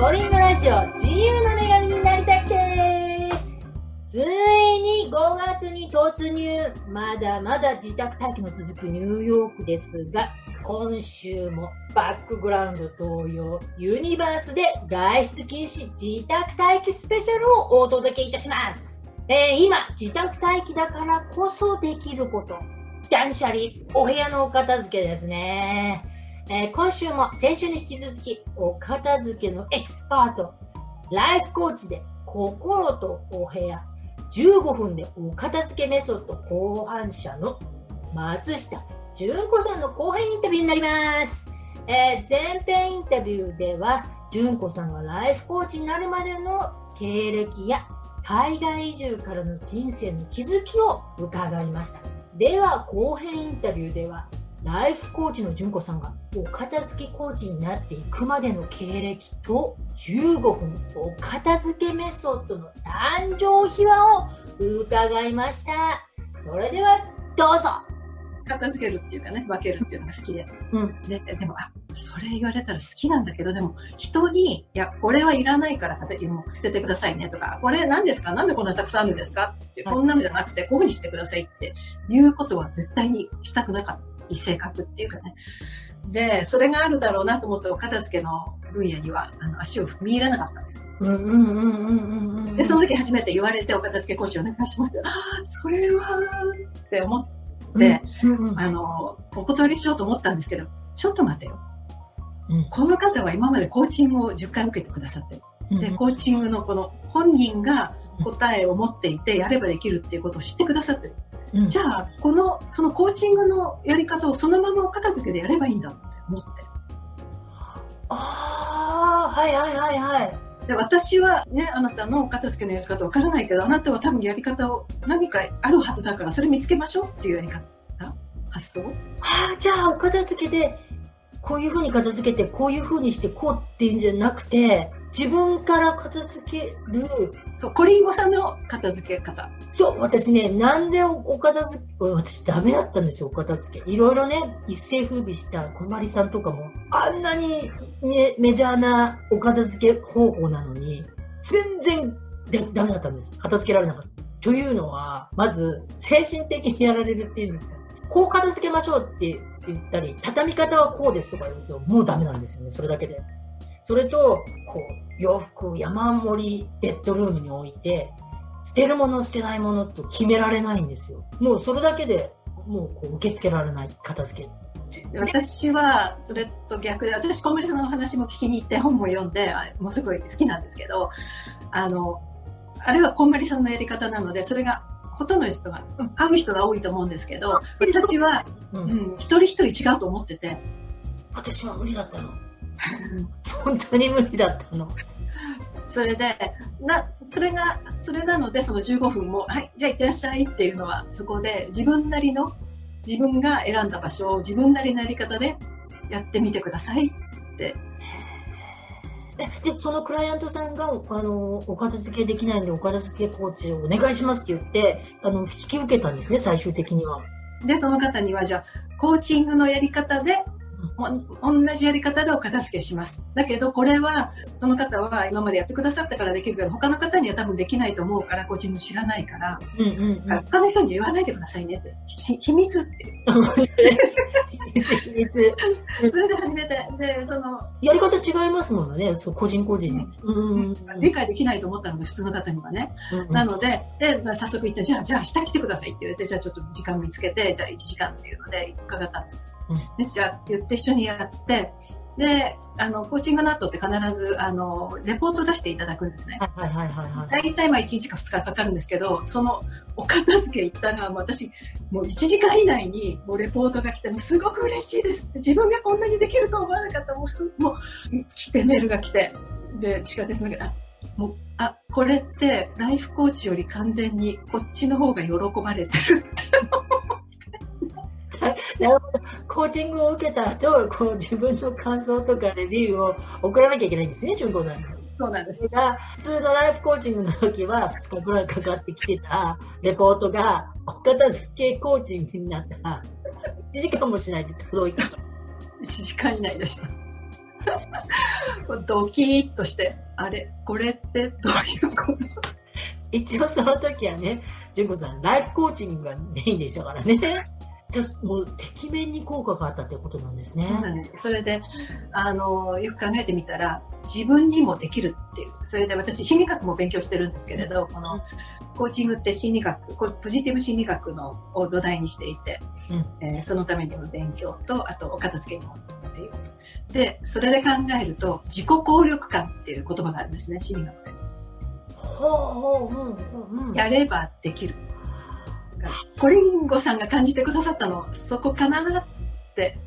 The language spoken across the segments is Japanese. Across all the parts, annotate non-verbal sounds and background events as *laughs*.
ボリングラジオ自由の女神になりたくてついに5月に突入まだまだ自宅待機の続くニューヨークですが今週もバックグラウンド同様ユニバースで外出禁止自宅待機スペシャルをお届けいたしますえー、今、自宅待機だからこそできること。断捨離、お部屋のお片付けですね。えー、今週も先週に引き続き、お片付けのエキスパート、ライフコーチで心とお部屋、15分でお片付けメソッド考案者の松下純子さんの後編インタビューになります。えー、前編インタビューでは、純子さんがライフコーチになるまでの経歴や海外移住からの人生の気づきを伺いました。では、後編インタビューでは、ライフコーチの純子さんがお片付けコーチになっていくまでの経歴と15分お片付けメソッドの誕生秘話を伺いました。それではどうぞ片付けるっていうかね、分けるっていうのが好きで。うん。で、でも、あ、それ言われたら好きなんだけど、でも、人に、いや、これはいらないからもう捨ててくださいねとか、これ何ですか？なんでこんなたくさんあるんですか？って、こんなのじゃなくて、こういうふうにしてくださいっていうことは絶対にしたくなかった。性格っていうかね。で、それがあるだろうなと思ってお片付けの分野にはあの足を踏み入れなかったんですよ。で、その時初めて言われてお片付け講師お願いしますよ。ああ、それはって思っ、うんうん、あの、お断りしようと思ったんですけど、ちょっと待てよ。うん、この方は今までコーチングを10回受けてくださってる。で、コーチングのこの本人が答えを持っていてやればできるっていうことを知ってくださってる。うん、じゃあ、この、そのコーチングのやり方をそのままお片付けでやればいいんだって思って。ああ、はいはいはいはい。で私はね、あなたの片付けのやり方わからないけど、あなたは多分やり方を何かあるはずだから、それ見つけましょうっていうやり方、発想ああ、じゃあお片付けで、こういうふうに片付けて、こういうふうにして、こうっていうんじゃなくて、自分から片付ける。そう、コリンゴさんの片付け方。そう、私ね、なんでお片付け、私ダメだったんですよ、お片付け。いろいろね、一世風靡した小まりさんとかも、あんなに、ね、メジャーなお片付け方法なのに、全然でダメだったんです。片付けられなかった。というのは、まず、精神的にやられるっていうんですか。こう片付けましょうって言ったり、畳み方はこうですとか言うと、もうダメなんですよね、それだけで。それと、こう、洋服山盛りベッドルームに置いて、捨てるもの捨てないものと決められないんですよ。もうそれだけでもうこう受け付けられない片付け。私はそれと逆で、私、小森さんの話も聞きに行って本も読んで、もうすごい好きなんですけど、あの、あれはこんまりさんのやり方なので、それがほとんどの人が、会う人が多いと思うんですけど、私は、うん、一人一人違うと思ってて。私は無理だったの。本当に無理だったの。それで、な、それが、それなので、その15分も、はい、じゃあ行ってらっしゃいっていうのは、そこで自分なりの、自分が選んだ場所を自分なりのやり方でやってみてくださいってで、そのクライアントさんが、あの、お片付けできないんで、お片付けコーチをお願いしますって言って、あの、引き受けたんですね、最終的には。で、その方には、じゃあ、コーチングのやり方で同じやり方でお片付けします。だけど、これは、その方は今までやってくださったからできるけど、他の方には多分できないと思うから、個人も知らないから、うんうんうん、他の人に言わないでくださいねって。秘密って。秘密。それで初めて、で、その、やり方違いますもんね、そう個人個人、うん、理解できないと思ったので、普通の方にはね。うんうん、なので、で、早速言って、じゃあ、じゃあ、下来てくださいって言われて、じゃあちょっと時間見つけて、じゃあ1時間っていうので伺ったんです。でじゃあって言って一緒にやってであのコーチングの後って必ずあのレポート出していただくんですね。はいはいはいはい、大体まあ1日か2日かかるんですけどそのお片付け行ったのは私もう1時間以内にもうレポートが来てすごく嬉しいです。自分がこんなにできると思わなかった。もうすもう来てメールが来てで地下鉄のあもうあこれってライフコーチより完全にこっちの方が喜ばれてるってなるほど。コーチングを受けた後、こう自分の感想とかレビューを送らなきゃいけないんですね、純子さん。そうなんです。が、普通のライフコーチングの時は2日くらいかかってきてたレポートが、お片付けコーチングになったら、1時間もしないで届いた。1時間以内でした。ドキッとして、あれ、これってどういうこと？一応その時はね、純子さん、ライフコーチングがメインでしたからね。もう、てきめんに効果があったってことなんですね。それで、あの、よく考えてみたら、自分にもできるっていう。それで私、心理学も勉強してるんですけれど、この、コーチングって心理学、ポジティブ心理学のを土台にしていて、うん、えー、そのためにも勉強と、あとお片付けにもっていう。で、それで考えると、自己効力感っていう言葉があるんですね、心理学で。ほうほう、うんうん、やればできる。コリンゴさんが感じてくださったの、そこかなって。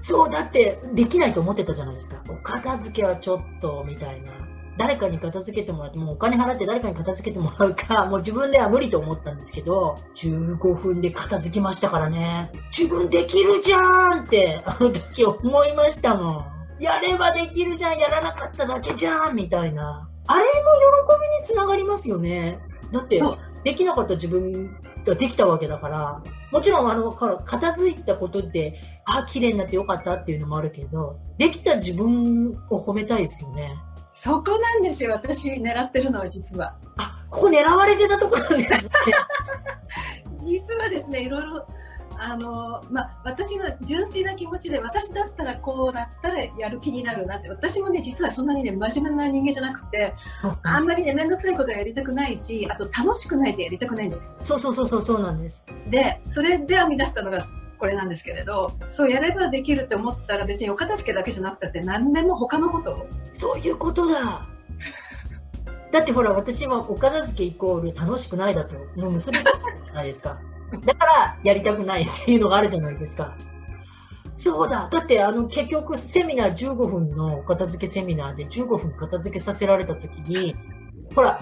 そう、だって、できないと思ってたじゃないですか。お片付けはちょっと、みたいな。誰かに片付けてもらって、もうお金払って誰かに片付けてもらうか、*laughs* もう自分では無理と思ったんですけど、15分で片付きましたからね。自分できるじゃんって、あの時思いましたもん。やればできるじゃん、やらなかっただけじゃん、みたいな。あれも喜びにつながりますよね。だって、できなかった自分ができたわけだから、もちろんあの、片付いたことで、あ、綺麗になってよかったっていうのもあるけど、できた自分を褒めたいですよね。そこなんですよ、私狙ってるのは実は。あ、ここ狙われてたところなんですね。*laughs* 実はですね、いろいろあの、まあ、私の純粋な気持ちで、私だったらこうだったらやる気になるなって、私もね、実はそんなにね、真面目な人間じゃなくて、あんまりね、めんどくさいことはやりたくないし、あと楽しくないとやりたくないんですそうそうそうそう、そうなんです。で、それで編み出したのが、これなんですけれど、そうやればできるって思ったら別にお片付けだけじゃなくて何でも他のことを。そういうことだ。だってほら、私はお片付けイコール楽しくないだと、結びついてるじゃないですか。だからやりたくないっていうのがあるじゃないですか。そうだ。だってあの結局セミナー15分の片付けセミナーで15分片付けさせられた時に、ほら、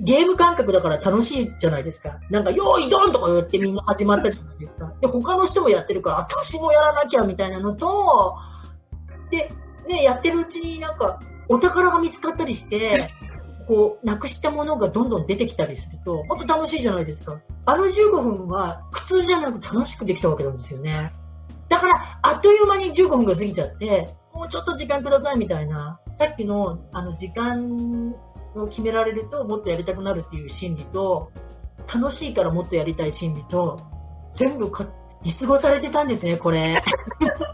ゲーム感覚だから楽しいじゃないですか。なんか、用意ドンとか言ってみんな始まったじゃないですか。で、他の人もやってるから、私もやらなきゃみたいなのと、で、ね、やってるうちになんか、お宝が見つかったりして、こう、なくしたものがどんどん出てきたりすると、もっと楽しいじゃないですか。あの15分は苦痛じゃなく楽しくできたわけなんですよね。だから、あっという間に15分が過ぎちゃって、もうちょっと時間くださいみたいな、さっきの、あの、時間を決められるともっとやりたくなるっていう心理と、楽しいからもっとやりたい心理と、全部か見過ごされてたんですね、これ。*laughs*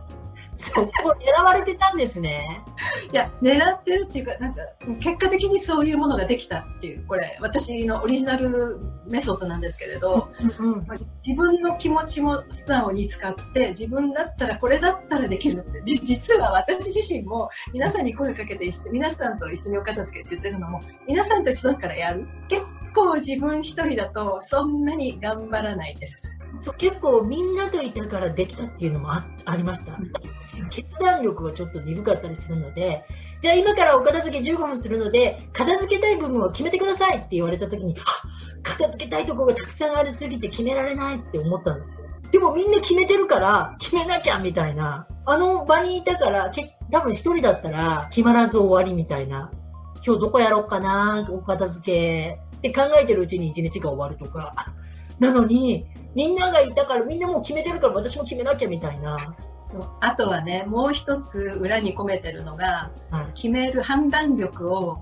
そこ狙われてたんですね。いや、狙ってるっていうか、なんか、結果的にそういうものができたっていう、これ、私のオリジナルメソッドなんですけれど、うんうん、自分の気持ちも素直に使って、自分だったらこれだったらできるって。実は私自身も、皆さんに声かけて一緒、皆さんと一緒にお片付けって言ってるのも、皆さんと一緒だからやる。結構自分一人だと、そんなに頑張らないです。そう結構みんなといたからできたっていうのもあありました。決断力がちょっと鈍かったりするので、じゃあ今からお片付け15分するので、片付けたい部分を決めてくださいって言われた時に、片付けたいところがたくさんありすぎて決められないって思ったんですよ。でもみんな決めてるから決めなきゃみたいな。あの場にいたから、多分一人だったら決まらず終わりみたいな。今日どこやろうかな、お片付けって考えてるうちに一日が終わるとか。なのに、みんながいたから、みんなもう決めてるから私も決めなきゃみたいな。そうあとはね、もう一つ裏に込めてるのが、はい、決める判断力を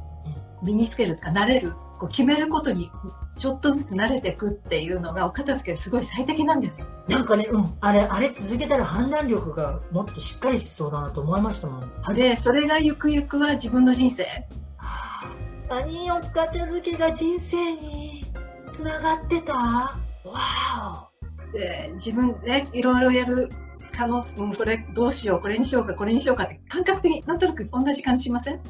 身につけるとか、慣れる。こう決めることにちょっとずつ慣れていくっていうのがお片付けすごい最適なんですよ。なんかね、うん、あれ、あれ続けたら判断力がもっとしっかりしそうだなと思いましたもん。で、それがゆくゆくは自分の人生。はあ、何お片付けが人生につながってた？わーで自分ね、いろいろやる可能性、それどうしよう、これにしようか、これにしようかって感覚的になんとなく同じ感じしません？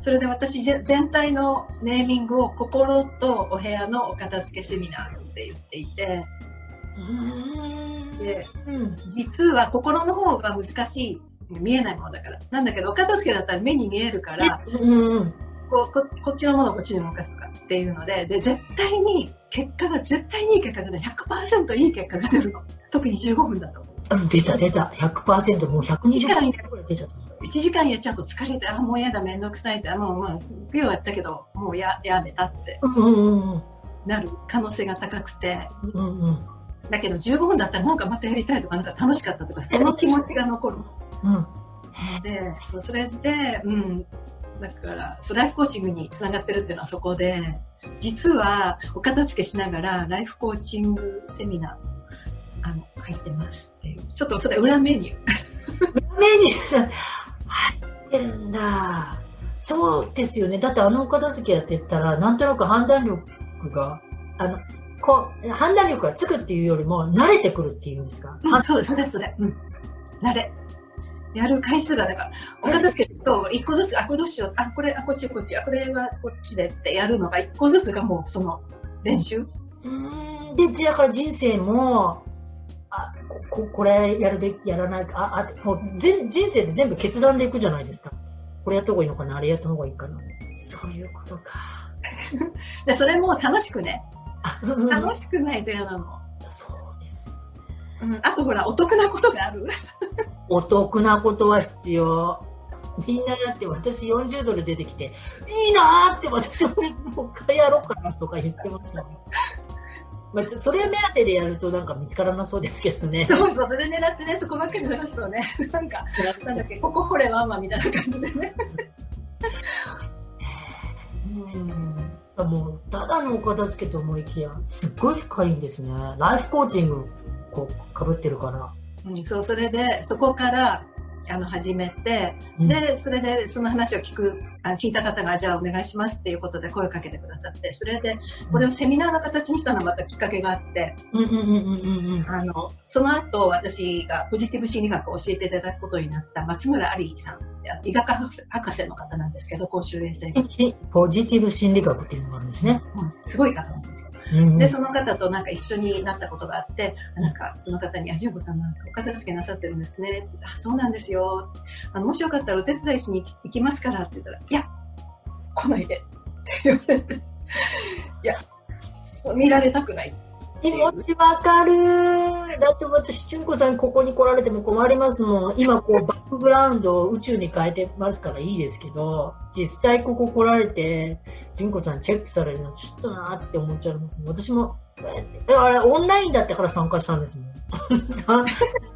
それで私全体のネーミングを心とお部屋のお片付けセミナーって言っていて、で、うん、実は心の方が難しい、見えないものだから。なんだけど、お片付けだったら目に見えるから、うんこここっちのものをこっちに動かすとかっていうのでで絶対に結果が絶対にいい結果が出る100%いい結果が出るの。特に15分だと出た出た。100%もう120回出ちゃった。1時間やっちゃうと疲れてあもうやだ面倒くさいってあもうまあ今日やったけどもうややめたって。なる可能性が高くて、うんうん、だけど15分だったらなんかまたやりたいとかなんか楽しかったとかその気持ちが残る、うん。で、そうそれで、うん、だからライフコーチングにつながってるっていうのはそこで実はお片付けしながらライフコーチングセミナーあの入ってますっていう。ちょっとそれ裏メニュー。裏メニュー。入ってるんだ。そうですよね。だってあのお片付けやってったらなんとなく判断力があのこう判断力がつくっていうよりも慣れてくるっていうんですか、うん、そうです。それそれ、うん、慣れやる回数が、だから、お片付けと、一個ずつ、あ、これどうしよう、あ、これ、あ、こっち、こっち、あ、これはこっちでってやるのが、一個ずつがもう、その、練習。うん。で、だから人生も、あ、こ、これやるべき、やらないか、あ、あ、もう全、人生で全部決断でいくじゃないですか。これやった方がいいのかな、あれやった方がいいかな。そういうことか。*laughs* で、それも楽しくね。楽しくないと嫌なの。そうです。うん、あとほら、お得なことがある。お得なことは必要。みんなやって私40ドル出てきて、いいなーって私ももう一回やろうかなとか言ってましたね。まあ、それ目当てでやるとなんか見つからなそうですけどね。そうそう、それ狙ってね、そこばっかり探すとね、*laughs* なんか、なんだっけ、ここ掘れママみたいな感じでね。うん。もう、ただのお片付けと思いきや、すっごい深いんですね。ライフコーチング、こう、かぶってるから。うん、そうそれでそこからあの始めて、うん、でそれでその話を聞くあ聞いた方がじゃあお願いしますっていうことで声をかけてくださってそれでこれをセミナーの形にしたのはまたきっかけがあってその後私がポジティブ心理学を教えていただくことになった松村有さん医学博士の方なんですけど公衆衛生ポジティブ心理学っていうのがあるんですね、うん、すごい方なんですよ。で、その方となんか一緒になったことがあって、なんかその方に、あ、純子さんなんかお片付けなさってるんですね。あ、そうなんですよ。あの、もしよかったらお手伝いしに行きますからって言ったら、いや、来ないで。って言われて、いや、見られたくない気持ちわかる。だって私、純子さんここに来られても困りますもん。今こう *laughs* バックグラウンドを宇宙に変えてますからいいですけど、実際ここ来られて、純子さんチェックされるのちょっとなって思っちゃいます。私も、あれ、オンラインだってから参加したんですもん。*laughs* 参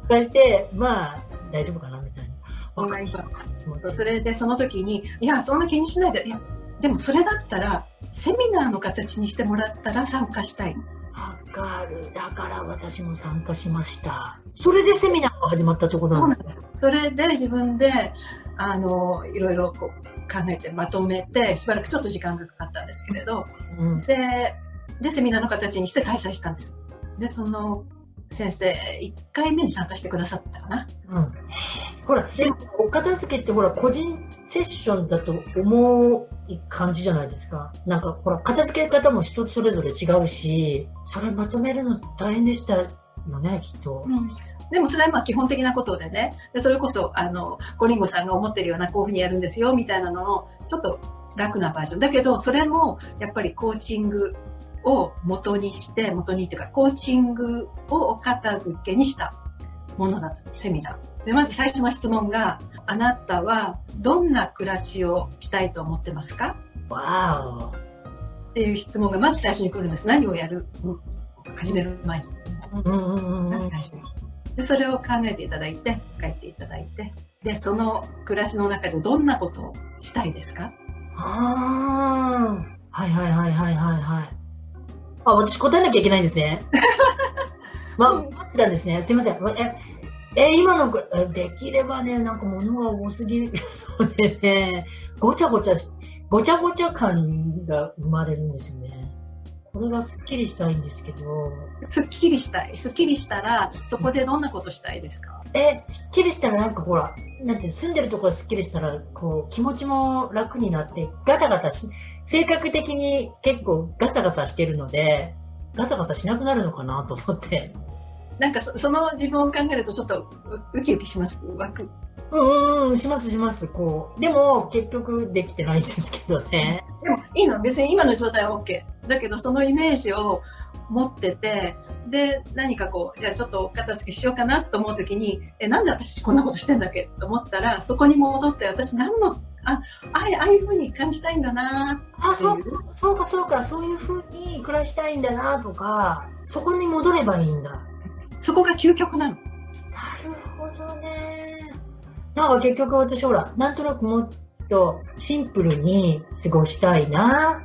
加して、まあ、大丈夫かなみたいな。オンラインそれでその時に、いや、そんな気にしないで、いや、でもそれだったら、セミナーの形にしてもらったら参加したい。わかる。だから私も参加しました。それでセミナーが始まったところなんですそれで自分で、あの、いろいろこう考えてまとめて、しばらくちょっと時間がかかったんですけれど、うん、で、で、セミナーの形にして開催したんです。で、その先生、1回目に参加してくださったかな。うん。ほら、でも、お片付けってほら、個人セッションだと思う感じじゃないですか。なんか、ほら、片付け方も人それぞれ違うし、それまとめるの大変でしたよね、きっと。うんでもそれはまあ基本的なことでね、でそれこそ、あの、コリンゴさんが思ってるような、こういうふうにやるんですよ、みたいなのの、ちょっと楽なバージョン。だけど、それも、やっぱりコーチングを元にして、元にっていうか、コーチングをお片付けにしたものだった、セミナー。で、まず最初の質問が、あなたはどんな暮らしをしたいと思ってますか？わっていう質問がまず最初に来るんです。何をやる始める前に。まず最初に。で、それを考えていただいて、書いていただいて、で、その暮らしの中でどんなことをしたいですか？ああ、はいはいはいはいはいはい。あ、私答えなきゃいけないんですね。*laughs* ま、待ってたんですね。すいません。え、え今の、できればね、なんか物が多すぎるので *laughs* ね、ごちゃごちゃし、ごちゃごちゃ感が生まれるんですよね。これがすっきりしたいんですけど。すっきりしたい？すっきりしたら、そこでどんなことしたいですか？え、すっきりしたらなんかほら、なんて住んでるところがすっきりしたら、こう、気持ちも楽になって、ガタガタし、性格的に結構ガサガサしてるので、ガサガサしなくなるのかなと思って。なんかその自分を考えるとちょっとウキウキします？湧くうんうんしますします。こうでも結局できてないんですけどね。でもいいの別に今の状態は OK だけどそのイメージを持っててで何かこうじゃあちょっとお片付けしようかなと思う時にえなんで私こんなことしてんだっけと思ったらそこに戻って私何のあああいうふうに感じたいんだなあそうそうかそうか。そういうふうに暮らしたいんだなとかそこに戻ればいいんだ。そこが究極なの。なるほどね。なんか結局私ほら、なんとなくもっとシンプルに過ごしたいな。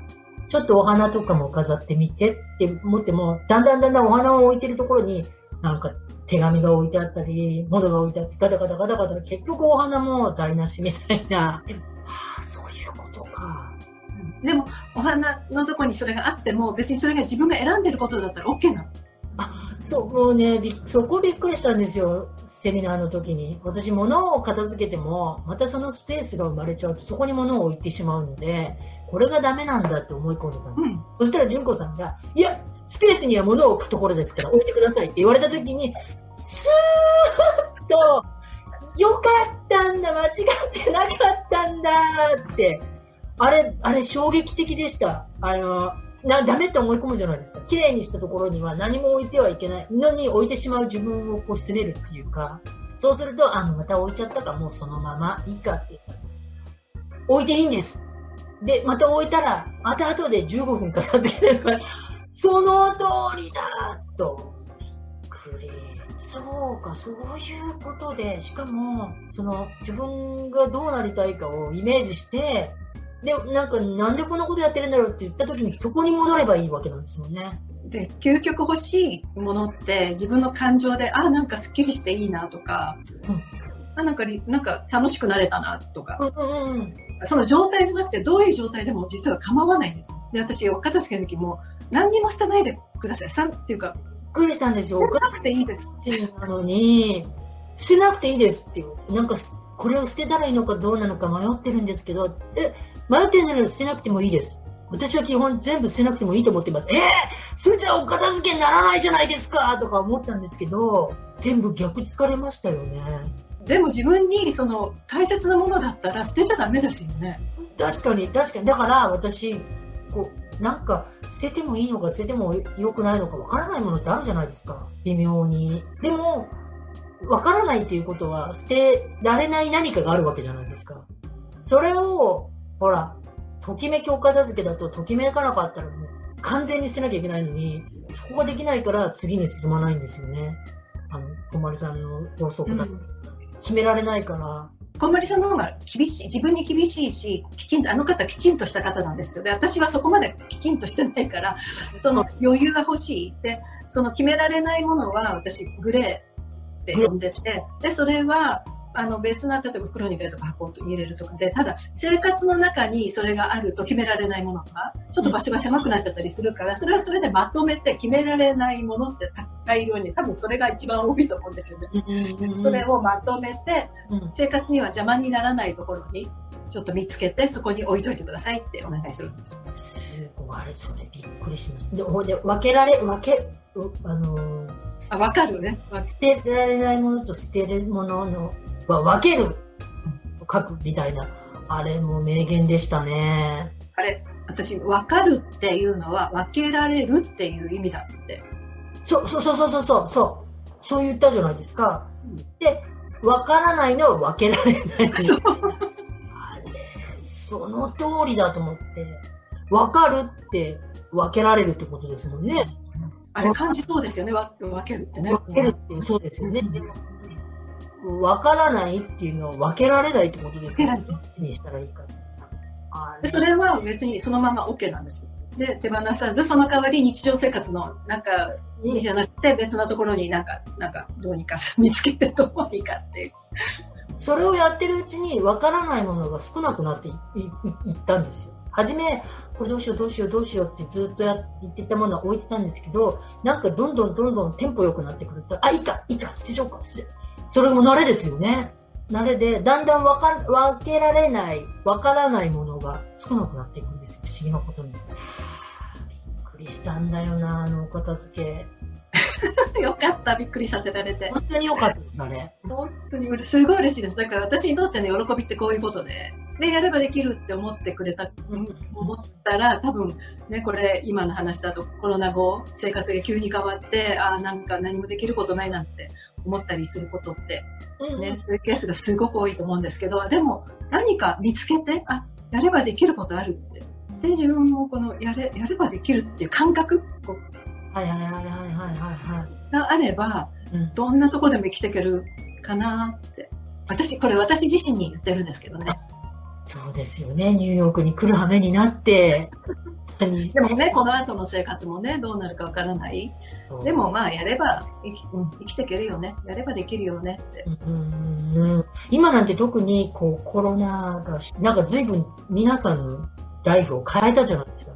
ちょっとお花とかも飾ってみてって思っても、だんだんだんだんお花を置いてるところに、なんか手紙が置いてあったり、物が置いてあって、ガタガタガタガタ、結局お花も台無しみたいな。はあ、そういうことか。でも、お花のとこにそれがあっても、別にそれが自分が選んでることだったら OK なの。そう、もうね、そこびっくりしたんですよ、セミナーの時に。私、物を片付けても、またそのスペースが生まれちゃうと、そこに物を置いてしまうので、これがダメなんだって思い込んでたんです。うん、そしたら、純子さんが、いや、スペースには物を置くところですから、置いてくださいって言われた時に、スーッと、よかったんだ、間違ってなかったんだって、あれ、あれ衝撃的でした。あの、なダメって思い込むじゃないですか。綺麗にしたところには何も置いてはいけないのに置いてしまう自分をこう責めるっていうか、そうすると、あの、また置いちゃったか、もうそのままいいかって。置いていいんです。で、また置いたら、また後で15分片付ければ、その通りだと。びっくり。そうか、そういうことで、しかも、その、自分がどうなりたいかをイメージして、で、なんか、なんでこんなことやってるんだろうって言った時にそこに戻ればいいわけなんですよね。で、究極欲しいものって自分の感情で、あ、なんかスッキリしていいなとか、うん、あ、なんか、なんか楽しくなれたなとか、うんうん、その状態じゃなくてどういう状態でも実は構わないんですよ。で、私、お片付けの時も何にも捨てないでください。さんっていうか、びっくりしたんですよ。捨てなくていいです。っていうのに、捨てなくていいですっていう。なんか、これを捨てたらいいのかどうなのか迷ってるんですけど、え、迷ってるなら捨てなくてもいいです。私は基本全部捨てなくてもいいと思ってます。えー、それじゃお片付けにならないじゃないですかとか思ったんですけど、全部逆疲れましたよね。でも自分にその大切なものだったら捨てちゃダメですよね。確かに、確かに。だから私、こう、なんか捨ててもいいのか捨てても良くないのかわからないものってあるじゃないですか。微妙に。でも、わからないっていうことは捨てられない何かがあるわけじゃないですか。それをほら、ときめきお片付けだと、ときめかなかったらもう完全に捨てなきゃいけないのに、そこができないから次に進まないんですよね。あの、小丸さんの法則だと、うん、決められないから。小丸さんの方が厳しい、自分に厳しいし、きちんと、あの方きちんとした方なんですよ。で、私はそこまできちんとしてないから、その余裕が欲しい。で、その決められないものは私、グレーって呼んでて、で、それは、あの別な、例えば袋に入れるとか箱に入れるとかで、ただ生活の中にそれがあると決められないものが、ちょっと場所が狭くなっちゃったりするから、それはそれでまとめて決められないものって大量に、多分それが一番多いと思うんですよね。それをまとめて、生活には邪魔にならないところに、ちょっと見つけて、そこに置いといてくださいってお願いするんです。すごい、あれ、それびっくりしました。で、で分けられ、分け、あのー、あ、分かるね。捨てられないものと捨てるもののは分ける書くみたいな、あれも名言でしたね。あれ、私、分かるっていうのは分けられるっていう意味だって。そうそうそうそうそうそう。そう言ったじゃないですか。で、分からないのは分けられない。あれ、その通りだと思って、分かるって分けられるってことですもんね。あれ感じそうですよね、分けるってね。分けるってそうですよね。分からないっていうのは分けられないってことですよね。どっちにしたらいいか。*laughs* でそれは別にそのまま OK なんですよ。で、手放さず、その代わり日常生活のなんか、いいじゃなくて別なところになんか、なんかどうにか見つけてどうにかっていう。それをやってるうちに分からないものが少なくなっていったんですよ。はじめ、これどうしようどうしようどうしようってずっとやってたものは置いてたんですけど、なんかどんどんどんどんテンポ良くなってくると、あ、いいか、いいか、捨てちゃおうか、捨てそれも慣れですよね。慣れで、だんだん分か分けられない、分からないものが少なくなっていくんですよ。不思議なことに。びっくりしたんだよな、あのお片付け。*laughs* よかった、びっくりさせられて。本当によかったです、あれ。本当に、すごい嬉しいです。だから私にとっての喜びってこういうことで、で、やればできるって思ってくれた、思ったら、多分、ね、これ、今の話だとコロナ後、生活が急に変わって、ああ、なんか何もできることないなんて思ったりすることって、ね、うん、そういうケースがすごく多いと思うんですけど、でも何か見つけて、あ、やればできることあるって。で、自分もこのやれ、やればできるっていう感覚こうはいはいはいはいはいはい。があれば、うん、どんなとこでも生きていけるかなって。私、これ私自身に言ってるんですけどね。そうですよね。ニューヨークに来る羽目になって。*laughs* でもね、この後の生活もね、どうなるかわからない。でもまあ、やれば生き,、うん、生きていけるよね。やればできるよねって。うん今なんて特にこうコロナが、なんか随分皆さんのライフを変えたじゃないですか。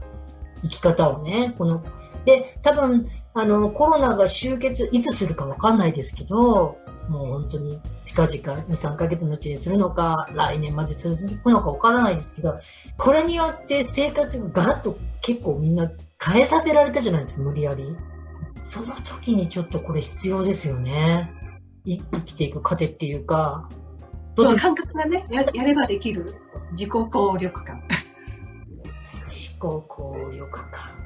生き方をね。こので、多分、あの、コロナが終結、いつするかわかんないですけど、もう本当に近々2、3ヶ月のうちにするのか、来年まで続くのかわからないですけど、これによって生活がガラッと結構みんな変えさせられたじゃないですか、無理やり。その時にちょっとこれ必要ですよね。い生きていく糧っていうか、そう感覚がねや、やればできる自己効力感。自己効力感か。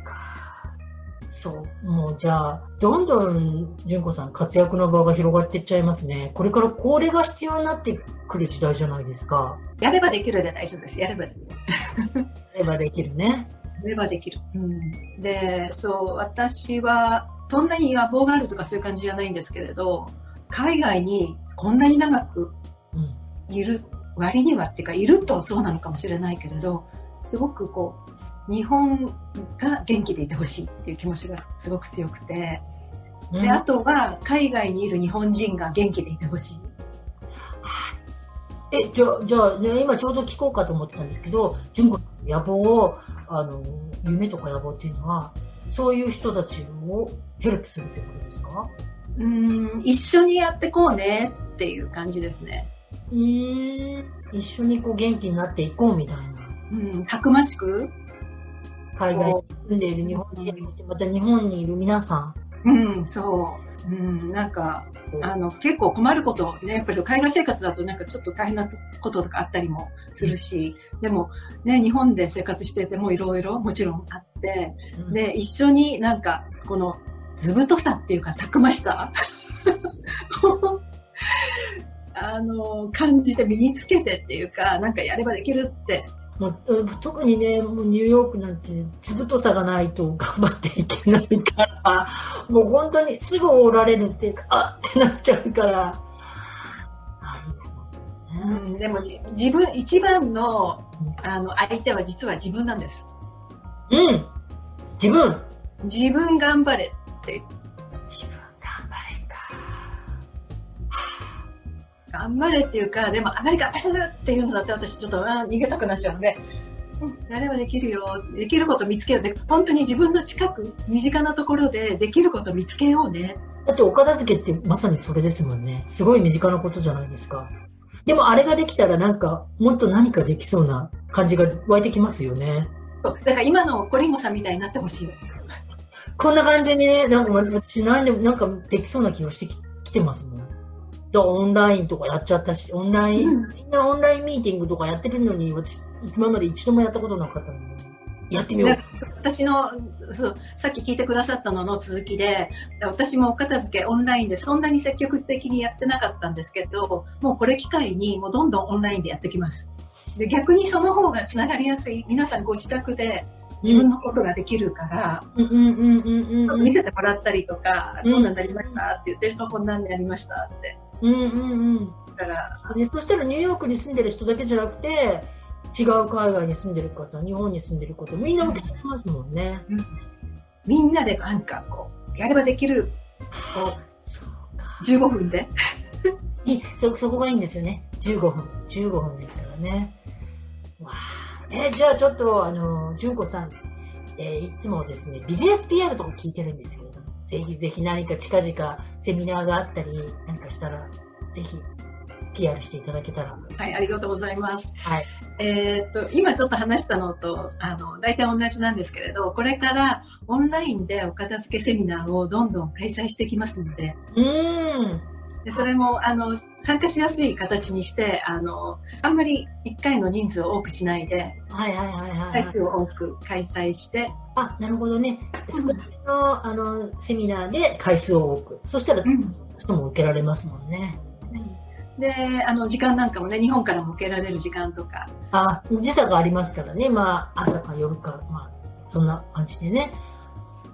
そう。もうじゃあ、どんどん、純子さん活躍の場が広がっていっちゃいますね。これからこれが必要になってくる時代じゃないですか。やればできるで大丈夫です。やればできる。やればできるね。やればできる。うん、で、そう、私は、そんなに野望があるとかそういう感じじゃないんですけれど、海外にこんなに長くうん。いる割にはっていうか、いるとそうなのかもしれないけれど、すごくこう、日本が元気でいてほしいっていう気持ちがすごく強くて、うんで、あとは海外にいる日本人が元気でいてほしい。え、じゃあ、じゃあ、ね、今ちょうど聞こうかと思ってたんですけど、純子さんの野望を、あの、夢とか野望っていうのは、そういう人たちをヘルプするってことですか？うーん、一緒にやってこうねっていう感じですね。うーん。一緒にこう元気になっていこうみたいな。うん、たくましく、海外に住んでいる日本人、また日本にいる皆さうん、そう。うん、なんか、ん。あの、結構困ること、ね、やっぱり海外生活だとなんかちょっと大変なこととかあったりもするし、でも、ね、日本で生活しててもいろいろもちろんあって、うん、で、一緒になんか、この、図太さっていうか、たくましさ *laughs* をあの、感じて身につけてっていうか、なんかやればできるって。もううん特にね、もうニューヨークなんて、つぶとさがないと頑張っていけないから、*laughs* もう本当にすぐおられるっていうか、あってなっちゃうから。うん、でもじ自分、一番の、あの、相手は実は自分なんです。うん。自分。自分頑張れって頑張れっていうか、でもあまり頑張れるっていうのだって私ちょっと逃げたくなっちゃうので、うん、やればできるよ。できること見つけよう。で、本当に自分の近く、身近なところでできること見つけようね。だってお片付けってまさにそれですもんね。すごい身近なことじゃないですか。でもあれができたらなんかもっと何かできそうな感じが湧いてきますよね。そうだから今のコリンゴさんみたいになってほしいよ。こんな感じにね、なんか私何でもなんかできそうな気がしてききてますオンラインとかやっちゃったし、オンライン、うん。みんなオンラインミーティングとかやってるのに、私今まで一度もやったことなかったの。に、やってみよう。私のそうさっき聞いてくださったのの続きで私もお片付けオンラインでそんなに積極的にやってなかったんですけどもうこれ機会にもうどんどんオンラインでやってきます。で逆にその方がつながりやすい皆さんご自宅で自分のことができるから、うん。うんうんうんうん見せてもらったりとか、うん。どんなんなりましたって言ってるとこんなんになりましたってうんうんうん。だからね、そしたらニューヨークに住んでる人だけじゃなくて、違う海外に住んでる方、日本に住んでる方、みんな受け取れますもんね。みんなでなんかこうやればできるこそうう15分でいいそ、そこがいいんですよね。15分。15分ですからね。わあ。え、じゃあちょっと、あの、純子さん、えーいつもですね、ビジネス PR とか聞いてるんですけれども、ぜひぜひ何か近々セミナーがあったり、なんかしたら、ぜひ PR していただけたら。はいありがとうございますはい。えーっと今ちょっと話したのとあの大体同じなんですけれどこれからオンラインでお片付けセミナーをどんどん開催していきますのでうーん。でそれもあの参加しやすい形にしてあのあんまり1回の人数を多くしないではいはいはいはい、回数を多く開催して、あ、なるほどね。少なめの、あの、セミナーで回数を多く。そしたら、人も受けられますもんね。であの時間なんかもね日本からも受けられる時間とかあ、時差がありますからね。まあ、朝か夜か、まあ、そんな感じでね。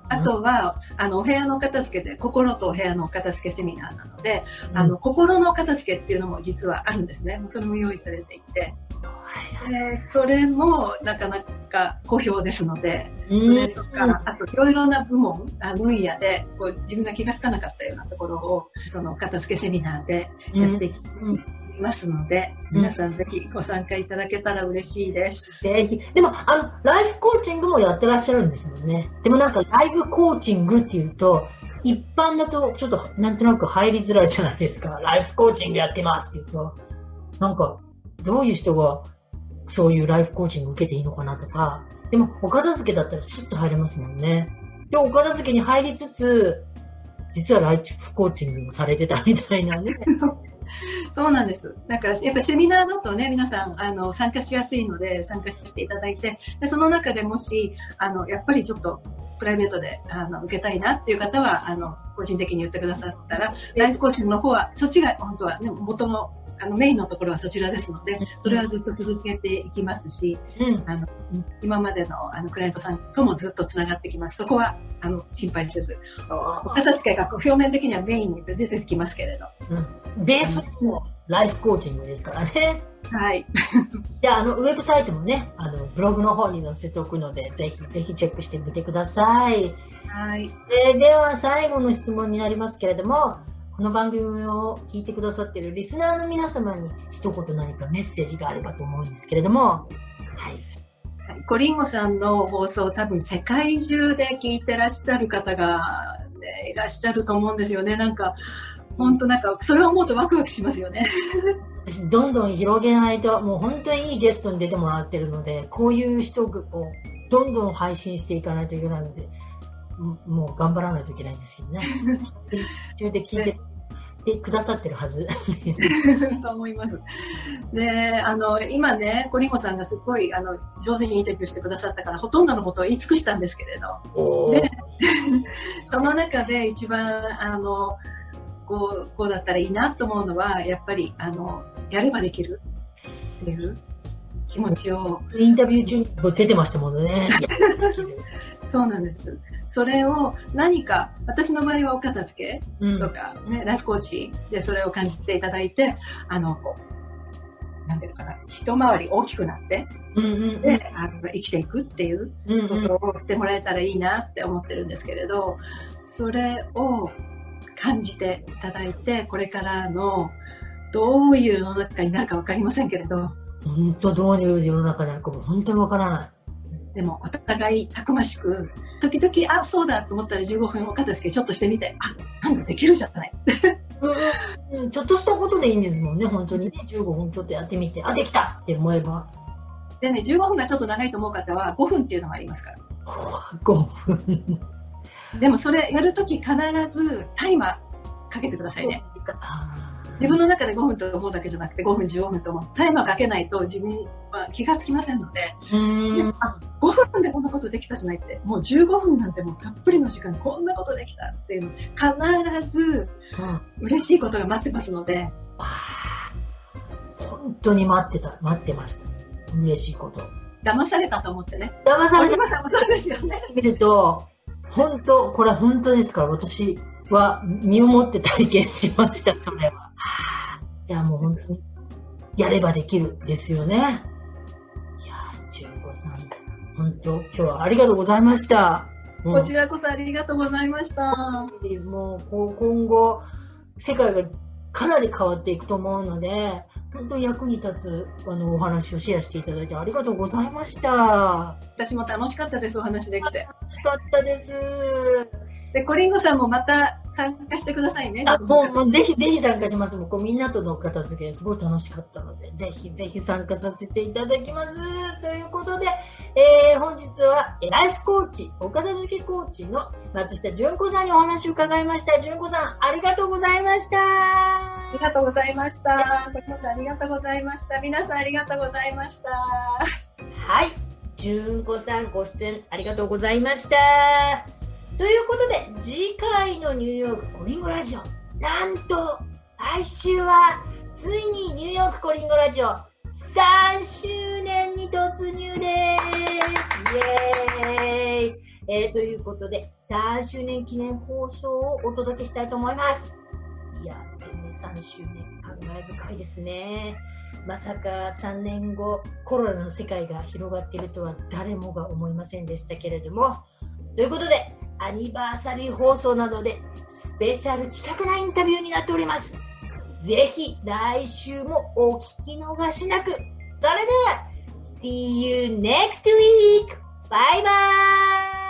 あとは、あの、お部屋の片付けで、心とお部屋の片付けセミナーなので、あの、心の片付けっていうのも実はあるんですね。それも用意されていて。えー、それもなかなか好評ですので、それとか、あといろいろな部門、あ分野でこう自分が気がつかなかったようなところを、その片付けセミナーでやっていきますので、うん、皆さんぜひご参加いただけたら嬉しいです。ぜひ。でも、あの、ライフコーチングもやってらっしゃるんですもんね。でもなんか、ライフコーチングっていうと、一般だとちょっとなんとなく入りづらいじゃないですか。ライフコーチングやってますって言うと、なんか、どういう人がそういうライフコーチング受けていいのかなとか、でも、お片付けだったらスッと入れますもんね。で、お片付けに入りつつ、実はライフコーチングもされてたみたいなね。*laughs* そうなんです。だから、やっぱりセミナーだとね、皆さん、あの、参加しやすいので、参加していただいて、で、その中でもし、あの、やっぱりちょっと、プライベートで、あの、受けたいなっていう方は、あの、個人的に言ってくださったら、ライフコーチングの方は、そっちが本当はね、元のあのメインのところはそちらですので、それはずっと続けていきますし、うん、あの今までのあのクライアントさんともずっとつながってきます。そこはあの心配せず、お片付けが表面的にはメインに出てきますけれど。うん、ベースもライフコーチングですからね。はい。*laughs* じゃあ、あの、ウェブサイトもね、あの、ブログの方に載せておくので、ぜひぜひチェックしてみてください。はい。えー、では、最後の質問になりますけれども、この番組を聞いてくださっているリスナーの皆様に一言何かメッセージがあればと思うんですけれども、はい。コリンゴさんの放送多分世界中で聞いてらっしゃる方が、ね、いらっしゃると思うんですよね。なんか、本当なんか、それを思うとワクワクしますよね。どんどん広げないと、もう本当にいいゲストに出てもらってるので、こういう人をどんどん配信していかないといけないので、もう頑張らないといけないんですけどね。*laughs* 途中で聞いててくださってるはず。*laughs* そう思います。で、あの、今ね、コリンゴさんがすごい、あの、上手にインタビューしてくださったから、ほとんどのことを言い尽くしたんですけれど。で、*laughs* その中で一番、あの、こう、こうだったらいいなと思うのは、やっぱり、あの、やればできるっていう気持ちを。インタビュー中に出てましたもんね。*laughs* そうなんです。それを何か、私の場合はお片付けとか、ね、うん、ライフコーチでそれを感じていただいて、あの、なんていうのかな、一回り大きくなって、うんうん、であの生きていくっていうことをしてもらえたらいいなって思ってるんですけれど、それを感じていただいて、これからのどういう世の中になるか分かりませんけれど、本当どういう世の中になるかも本当に分からない。でもお互いたくましく、時々、あ、そうだと思ったら15分お片付けちょっとしてみて、あ、なんかできるじゃない。うんうん、ちょっとしたことでいいんですもんね、本当にね。15分ちょっとやってみて、あ、できたって思えば。でね、15分がちょっと長いと思う方は5分っていうのがありますから。5分。でもそれやるとき必ずタイマーかけてくださいね。自分の中で5分と思うだけじゃなくて5分15分と思うタイマーかけないと自分は気がつきませんのであ5分でこんなことできたじゃないってもう15分なんてもうたっぷりの時間こんなことできたっていうの必ず嬉しいことが待ってますので、本当に待ってた待ってました。嬉しいこと。騙されたと思ってね。騙された。そうですよね。見ると本当これは本当ですから私は身をもって体験しました、それは。じゃあもう本当に、やればできるですよね。いやー、純子さん、本当、今日はありがとうございました。こちらこそありがとうございました。もう、今後、世界がかなり変わっていくと思うので、本当に役に立つあのお話をシェアしていただいてありがとうございました。私も楽しかったです、お話できて。楽しかったです。で、コリンゴさんもまた参加してくださいね。あ、もう、もうぜひぜひ参加します。もうこうみんなとの片付け、すごい楽しかったので、ぜひぜひ参加させていただきます。ということで、えー、本日は、ライフコーチ、お片付けコーチの松下純子さんにお話を伺いました。純子さん、ありがとうございました。ありがとうございました。コリンゴさん、ありがとうございました。皆さん、ありがとうございました。はい。純子さん、ご出演ありがとうございました。ということで、次回のニューヨークコリンゴラジオ、なんと、来週は、ついにニューヨークコリンゴラジオ、3周年に突入ですイエーイえー、ということで、3周年記念放送をお届けしたいと思います。いや、ついに3周年、感慨深いですね。まさか3年後、コロナの世界が広がっているとは誰もが思いませんでしたけれども。ということで、アニバーサリー放送などでスペシャル企画なインタビューになっております。ぜひ来週もお聞き逃しなく。それでは、See you next week! バイバイ